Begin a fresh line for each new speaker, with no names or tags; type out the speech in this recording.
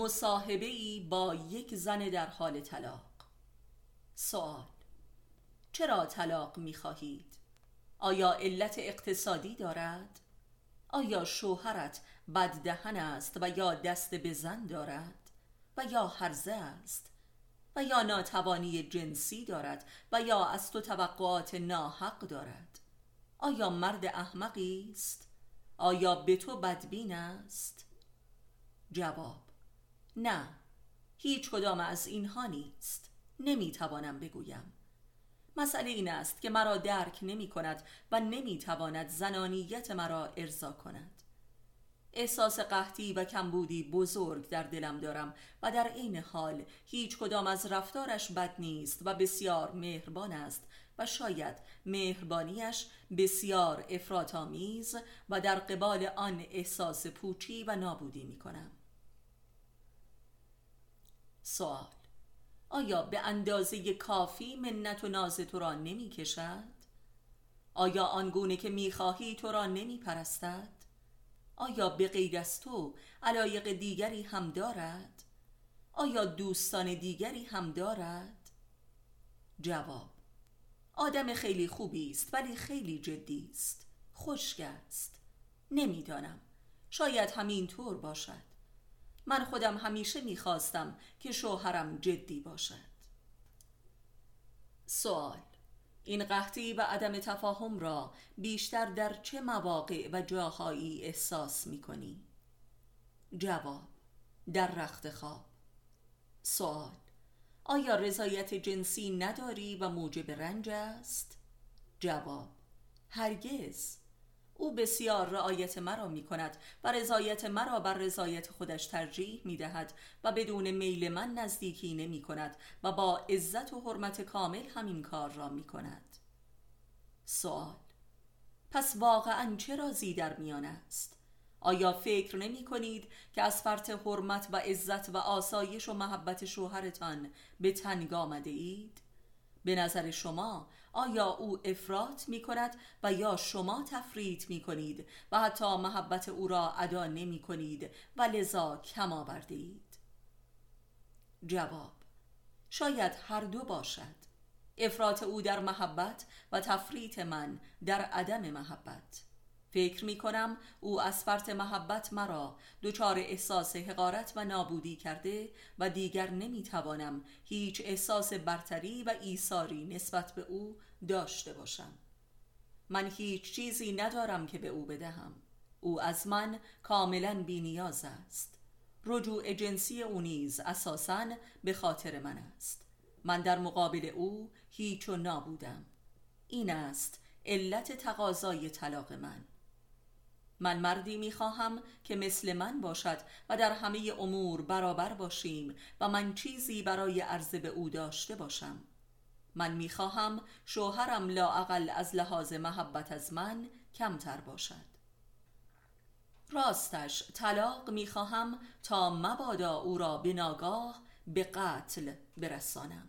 مصاحبه ای با یک زن در حال طلاق سوال چرا طلاق می خواهید؟ آیا علت اقتصادی دارد؟ آیا شوهرت بددهن است و یا دست به زن دارد؟ و یا هرزه است؟ و یا ناتوانی جنسی دارد و یا از تو توقعات ناحق دارد؟ آیا مرد احمقی است؟ آیا به تو بدبین است؟ جواب نه هیچ کدام از اینها نیست. نمی‌توانم بگویم. مسئله این است که مرا درک نمی کند و نمی‌تواند زنانیت مرا ارضا کند. احساس قحطی و کمبودی بزرگ در دلم دارم و در این حال هیچ کدام از رفتارش بد نیست و بسیار مهربان است و شاید مهربانیش بسیار افراطآمیز و در قبال آن احساس پوچی و نابودی می کنم سوال آیا به اندازه کافی منت و ناز تو را نمی کشد؟ آیا آنگونه که می خواهی تو را نمی پرستد؟ آیا به غیر از تو علایق دیگری هم دارد؟ آیا دوستان دیگری هم دارد؟ جواب آدم خیلی خوبی است ولی خیلی جدی است خشک است نمی‌دانم شاید همین طور باشد من خودم همیشه می‌خواستم که شوهرم جدی باشد سوال این قحطی و عدم تفاهم را بیشتر در چه مواقع و جاهایی احساس می کنی؟ جواب در رخت خواب سوال آیا رضایت جنسی نداری و موجب رنج است؟ جواب هرگز او بسیار رعایت مرا می کند و رضایت مرا بر رضایت خودش ترجیح می دهد و بدون میل من نزدیکی نمی کند و با عزت و حرمت کامل همین کار را می کند سوال پس واقعا چه رازی در میان است؟ آیا فکر نمی کنید که از فرط حرمت و عزت و آسایش و محبت شوهرتان به تنگ آمده اید؟ به نظر شما آیا او افراط می کند و یا شما تفریط می کنید و حتی محبت او را ادا نمی کنید و لذا کم آورده اید؟ جواب شاید هر دو باشد افراط او در محبت و تفریط من در عدم محبت فکر می کنم او از فرط محبت مرا دچار احساس حقارت و نابودی کرده و دیگر نمی توانم هیچ احساس برتری و ایثاری نسبت به او داشته باشم. من هیچ چیزی ندارم که به او بدهم. او از من کاملا بینیاز است. رجوع جنسی او نیز اساساً به خاطر من است. من در مقابل او هیچ و نابودم. این است علت تقاضای طلاق من. من مردی می‌خواهم که مثل من باشد و در همه امور برابر باشیم و من چیزی برای عرضه به او داشته باشم. من می‌خواهم شوهرم لاعقل از لحاظ محبت از من کمتر باشد. راستش طلاق می‌خواهم تا مبادا او را به ناگاه به قتل برسانم.